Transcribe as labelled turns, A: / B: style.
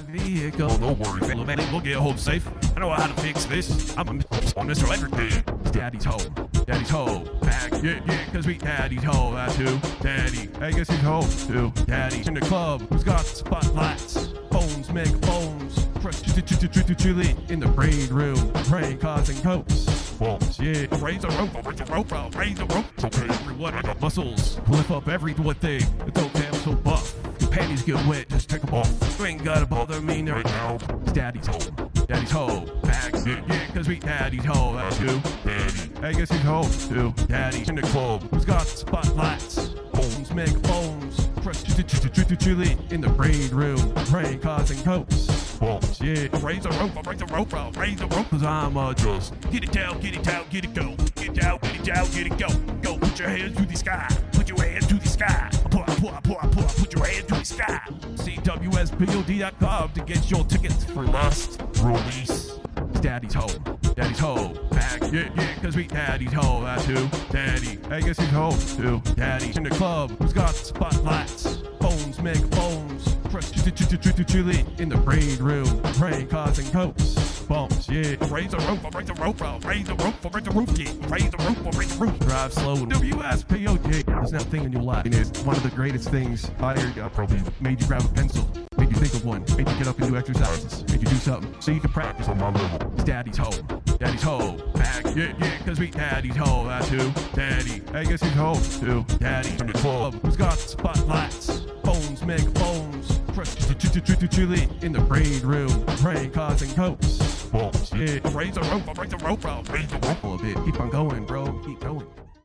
A: vehicle. Oh, no worries, little man. We'll get home safe. I don't know how to fix this. I'm a Mr. Electric. Daddy's home. Daddy's home. Back. Yeah, yeah, cause we daddy's home. That's who. Daddy. I guess he's home too. Daddy. In the club. Who's got spotlights? Phones make phones. Chili in the brain room. Praying, causing hopes. Bones, yeah. Raise a rope, raise a rope, I'll raise a rope. It's okay, everyone. I got muscles. Lift up every one thing. It's okay, I'm so buff. Panties get wet, just take them off. You ain't gotta bother me right now. Daddy's home. Daddy's home. Back. Yeah, yeah, cause we daddy's home. That's who. Daddy. I guess he's home too. Daddy. In the club. Who's got spotlights? Bones make bones. Fresh chili in the brain room. Praying, causing hopes. Bones, yeah. Raise a rope, I'll raise a rope, I'll raise a rope, cause I'm a just. Get it down, get it down, get it go. Get it down, get it down, get it go. Go, put your hands to the sky. Put your hands to the sky. Pull, pull, pull, put your hand to the sky. CWSPOD.com to get your tickets for Lust Release. Daddy's home. Daddy's home. Back. Yeah, yeah, cause we daddy's home. That's who. Daddy. I guess he's home too. Daddy. In the club. Who's got spotlights? Phones make phones. Fresh chili in the brain room. Praying, causing hopes. Bumps, yeah. Raise the roof, I'll raise a rope, I'll raise a rope, I'll raise a roof, yeah. Raise a rope, I'll raise a roof. Drive slow. WSPOJ is that thing in your life. And it's one of the greatest things I uh, probably made you grab a pencil. Made you think of one. Made you get up and do exercises. Made you do something. So you can practice on my level. It's Daddy's home. Daddy's home. Back. Yeah, yeah, cause we daddy's home. That's who. Daddy. I guess he's home too. Daddy. In the club. Who's got spotlights? Phones make chili in the brain room. Praying, causing hopes. Bones, yeah. Raise a rope, raise a rope, raise a rope a bit. Keep on going, bro. Keep going.